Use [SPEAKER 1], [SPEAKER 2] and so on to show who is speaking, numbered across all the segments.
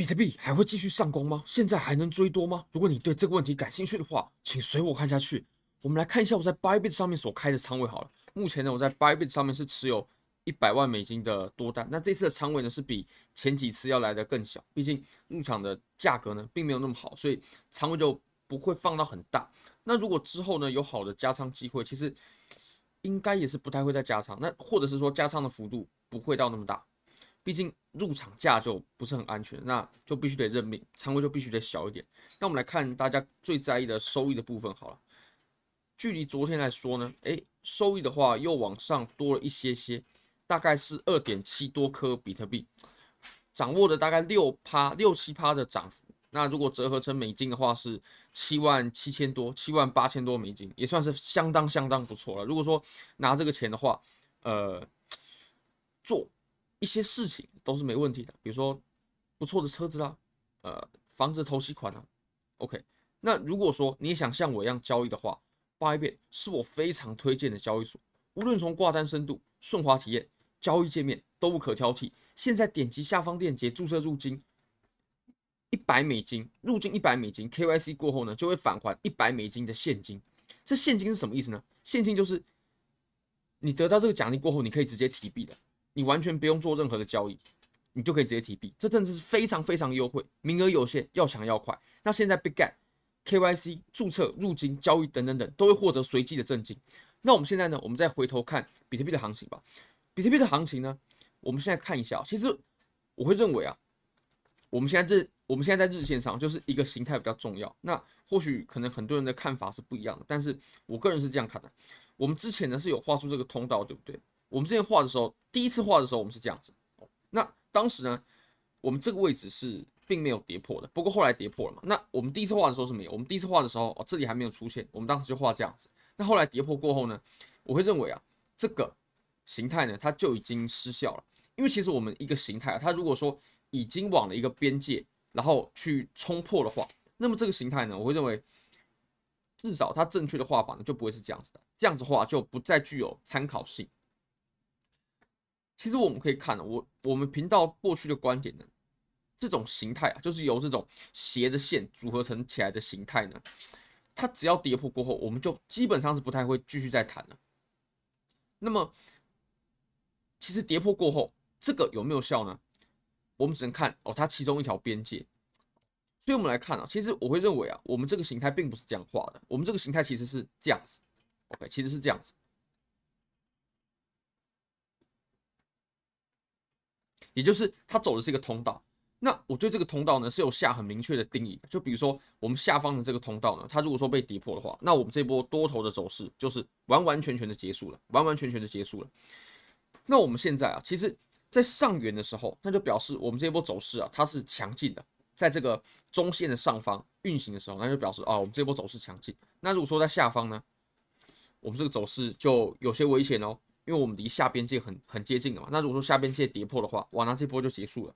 [SPEAKER 1] 比特币还会继续上攻吗？现在还能追多吗？如果你对这个问题感兴趣的话，请随我看下去。我们来看一下我在 Bybit 上面所开的仓位好了。目前呢，我在 Bybit 上面是持有一百万美金的多单。那这次的仓位呢，是比前几次要来的更小，毕竟入场的价格呢并没有那么好，所以仓位就不会放到很大。那如果之后呢有好的加仓机会，其实应该也是不太会再加仓。那或者是说加仓的幅度不会到那么大。毕竟入场价就不是很安全，那就必须得认命，仓位就必须得小一点。那我们来看大家最在意的收益的部分好了。距离昨天来说呢，诶，收益的话又往上多了一些些，大概是二点七多颗比特币，掌握的大概六趴六七趴的涨幅。那如果折合成美金的话，是七万七千多，七万八千多美金，也算是相当相当不错了。如果说拿这个钱的话，呃，做。一些事情都是没问题的，比如说不错的车子啦，呃，房子头期款啊，OK。那如果说你也想像我一样交易的话，Bybit 是我非常推荐的交易所，无论从挂单深度、顺滑体验、交易界面都无可挑剔。现在点击下方链接注册入金一百美金，入金一百美金，KYC 过后呢就会返还一百美金的现金。这现金是什么意思呢？现金就是你得到这个奖励过后，你可以直接提币的。你完全不用做任何的交易，你就可以直接提币，这真的是非常非常优惠，名额有限，要抢要快。那现在 Bitget KYC 注册、入金、交易等等等，都会获得随机的赠金。那我们现在呢，我们再回头看比特币的行情吧。比特币的行情呢，我们现在看一下。其实我会认为啊，我们现在这我们现在在日线上就是一个形态比较重要。那或许可能很多人的看法是不一样的，但是我个人是这样看的。我们之前呢是有画出这个通道，对不对？我们之前画的时候，第一次画的时候，我们是这样子。那当时呢，我们这个位置是并没有跌破的。不过后来跌破了嘛。那我们第一次画的时候是没有。我们第一次画的时候，哦，这里还没有出现。我们当时就画这样子。那后来跌破过后呢，我会认为啊，这个形态呢，它就已经失效了。因为其实我们一个形态啊，它如果说已经往了一个边界，然后去冲破的话，那么这个形态呢，我会认为至少它正确的画法呢，就不会是这样子的。这样子画就不再具有参考性。其实我们可以看，我我们频道过去的观点呢，这种形态啊，就是由这种斜的线组合成起来的形态呢，它只要跌破过后，我们就基本上是不太会继续再谈了。那么，其实跌破过后，这个有没有效呢？我们只能看哦，它其中一条边界。所以我们来看啊，其实我会认为啊，我们这个形态并不是这样画的，我们这个形态其实是这样子，OK，其实是这样子。也就是它走的是一个通道，那我对这个通道呢是有下很明确的定义。就比如说我们下方的这个通道呢，它如果说被跌破的话，那我们这波多头的走势就是完完全全的结束了，完完全全的结束了。那我们现在啊，其实在上缘的时候，那就表示我们这波走势啊，它是强劲的，在这个中线的上方运行的时候，那就表示啊，我们这波走势强劲。那如果说在下方呢，我们这个走势就有些危险哦。因为我们离下边界很很接近了嘛，那如果说下边界跌破的话，哇，那这波就结束了。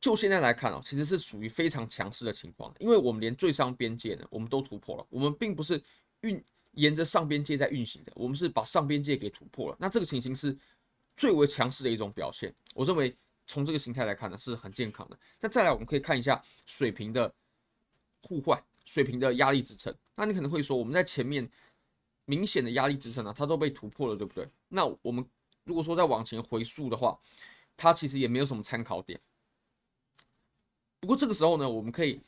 [SPEAKER 1] 就现在来看哦，其实是属于非常强势的情况，因为我们连最上边界呢，我们都突破了。我们并不是运沿着上边界在运行的，我们是把上边界给突破了。那这个情形是最为强势的一种表现。我认为从这个形态来看呢，是很健康的。那再来，我们可以看一下水平的互换，水平的压力支撑。那你可能会说，我们在前面。明显的压力支撑啊，它都被突破了，对不对？那我们如果说再往前回溯的话，它其实也没有什么参考点。不过这个时候呢，我们可以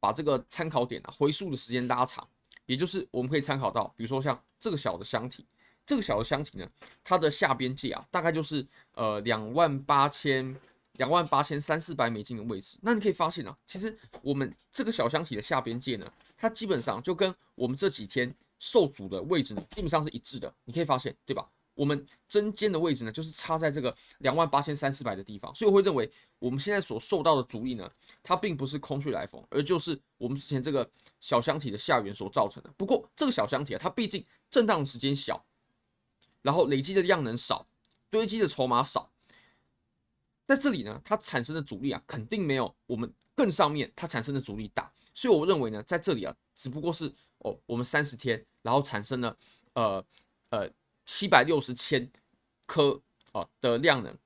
[SPEAKER 1] 把这个参考点啊回溯的时间拉长，也就是我们可以参考到，比如说像这个小的箱体，这个小的箱体呢，它的下边界啊，大概就是呃两万八千两万八千三四百美金的位置。那你可以发现啊，其实我们这个小箱体的下边界呢，它基本上就跟我们这几天。受阻的位置呢，基本上是一致的，你可以发现，对吧？我们针尖的位置呢，就是插在这个两万八千三四百的地方，所以我会认为我们现在所受到的阻力呢，它并不是空穴来风，而就是我们之前这个小箱体的下缘所造成的。不过这个小箱体啊，它毕竟震荡时间小，然后累积的量能少，堆积的筹码少，在这里呢，它产生的阻力啊，肯定没有我们更上面它产生的阻力大，所以我认为呢，在这里啊，只不过是。哦，我们三十天，然后产生了呃呃七百六十千颗啊的量能，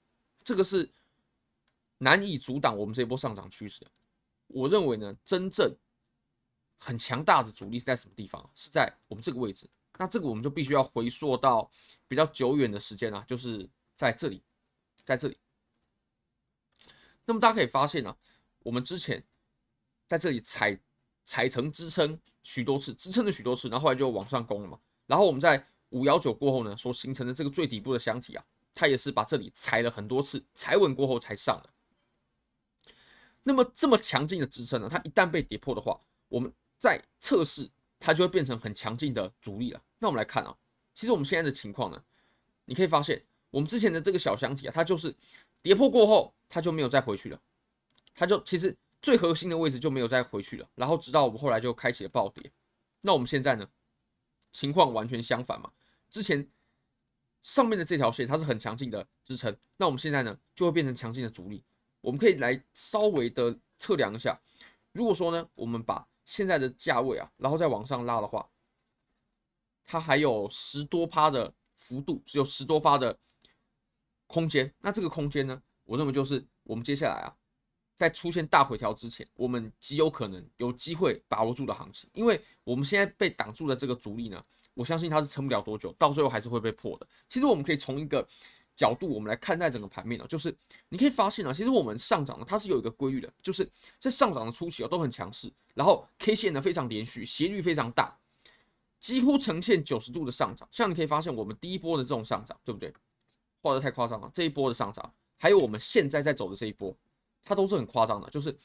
[SPEAKER 1] 这个是难以阻挡我们这一波上涨趋势。我认为呢，真正很强大的阻力是在什么地方？是在我们这个位置。那这个我们就必须要回溯到比较久远的时间啊，就是在这里，在这里。那么大家可以发现呢、啊，我们之前在这里踩踩成支撑许多次，支撑了许多次，然后后来就往上攻了嘛。然后我们在五幺九过后呢，所形成的这个最底部的箱体啊，它也是把这里踩了很多次，踩稳过后才上的。那么这么强劲的支撑呢，它一旦被跌破的话，我们再测试，它就会变成很强劲的阻力了。那我们来看啊，其实我们现在的情况呢，你可以发现，我们之前的这个小箱体啊，它就是跌破过后，它就没有再回去了，它就其实最核心的位置就没有再回去了。然后直到我们后来就开启了暴跌。那我们现在呢，情况完全相反嘛。之前上面的这条线它是很强劲的支撑，那我们现在呢，就会变成强劲的阻力。我们可以来稍微的测量一下，如果说呢，我们把现在的价位啊，然后再往上拉的话，它还有十多趴的幅度，只有十多趴的空间。那这个空间呢，我认为就是我们接下来啊，在出现大回调之前，我们极有可能有机会把握住的行情。因为我们现在被挡住的这个阻力呢，我相信它是撑不了多久，到最后还是会被破的。其实我们可以从一个角度，我们来看待整个盘面呢，就是你可以发现啊，其实我们上涨呢，它是有一个规律的，就是在上涨的初期啊都很强势，然后 K 线呢非常连续，斜率非常大，几乎呈现九十度的上涨。像你可以发现，我们第一波的这种上涨，对不对？画得太夸张了，这一波的上涨，还有我们现在在走的这一波，它都是很夸张的，就是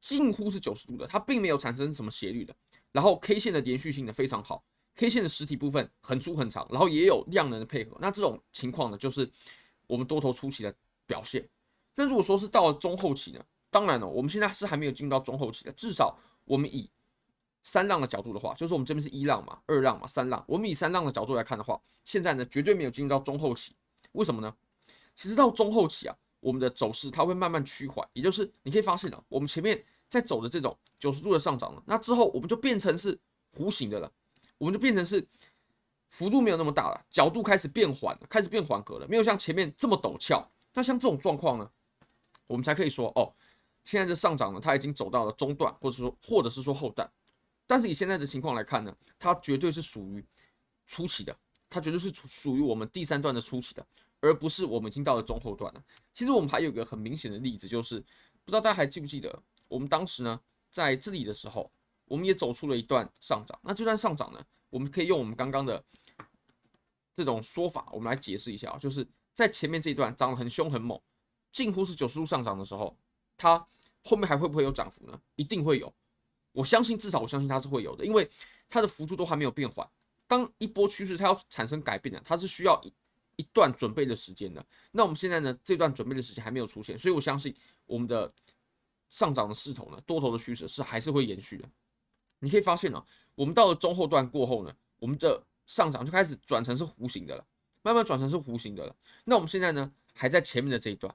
[SPEAKER 1] 近乎是九十度的，它并没有产生什么斜率的，然后 K 线的连续性呢非常好。K 线的实体部分很粗很长，然后也有量能的配合。那这种情况呢，就是我们多头初期的表现。那如果说是到了中后期呢，当然了，我们现在是还没有进入到中后期的。至少我们以三浪的角度的话，就是我们这边是一浪嘛、二浪嘛、三浪。我们以三浪的角度来看的话，现在呢绝对没有进入到中后期。为什么呢？其实到中后期啊，我们的走势它会慢慢趋缓，也就是你可以发现啊，我们前面在走的这种九十度的上涨了，那之后我们就变成是弧形的了。我们就变成是幅度没有那么大了，角度开始变缓了，开始变缓和了，没有像前面这么陡峭。那像这种状况呢，我们才可以说哦，现在这上涨呢，它已经走到了中段，或者说或者是说后段。但是以现在的情况来看呢，它绝对是属于初期的，它绝对是属属于我们第三段的初期的，而不是我们已经到了中后段了。其实我们还有一个很明显的例子，就是不知道大家还记不记得，我们当时呢在这里的时候。我们也走出了一段上涨，那这段上涨呢，我们可以用我们刚刚的这种说法，我们来解释一下啊，就是在前面这一段涨得很凶很猛，近乎是九十度上涨的时候，它后面还会不会有涨幅呢？一定会有，我相信至少我相信它是会有的，因为它的幅度都还没有变缓。当一波趋势它要产生改变的，它是需要一段准备的时间的。那我们现在呢，这段准备的时间还没有出现，所以我相信我们的上涨的势头呢，多头的趋势是还是会延续的。你可以发现啊，我们到了中后段过后呢，我们的上涨就开始转成是弧形的了，慢慢转成是弧形的了。那我们现在呢，还在前面的这一段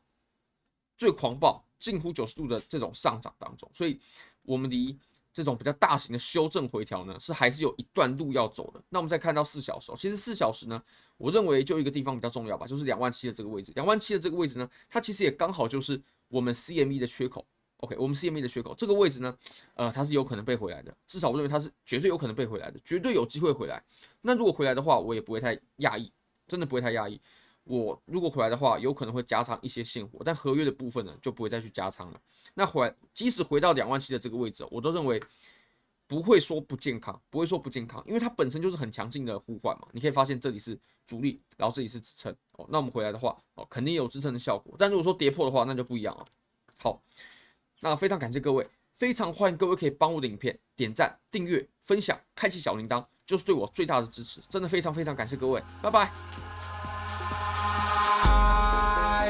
[SPEAKER 1] 最狂暴、近乎九十度的这种上涨当中，所以我们离这种比较大型的修正回调呢，是还是有一段路要走的。那我们再看到四小时，其实四小时呢，我认为就一个地方比较重要吧，就是两万七的这个位置。两万七的这个位置呢，它其实也刚好就是我们 CME 的缺口。OK，我们 CME 的缺口这个位置呢，呃，它是有可能被回来的，至少我认为它是绝对有可能被回来的，绝对有机会回来。那如果回来的话，我也不会太讶异，真的不会太讶异。我如果回来的话，有可能会加仓一些现货，但合约的部分呢，就不会再去加仓了。那回来，即使回到两万七的这个位置，我都认为不会说不健康，不会说不健康，因为它本身就是很强劲的互换嘛。你可以发现这里是阻力，然后这里是支撑哦。那我们回来的话，哦，肯定有支撑的效果。但如果说跌破的话，那就不一样了。好。那非常感谢各位，非常欢迎各位可以帮我的影片点赞、订阅、分享、开启小铃铛，就是对我最大的支持。真的非常非常感谢各位，拜拜。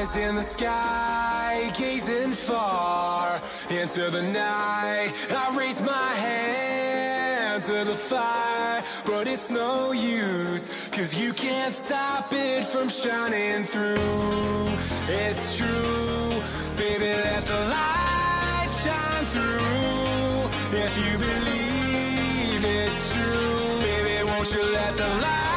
[SPEAKER 2] eyes in the sky, gazing far into the night. I raise my hand to the fire, but it's no use, cause you can't stop it from shining through. It's true, baby, let the light shine through. If you believe it's true, baby, won't you let the light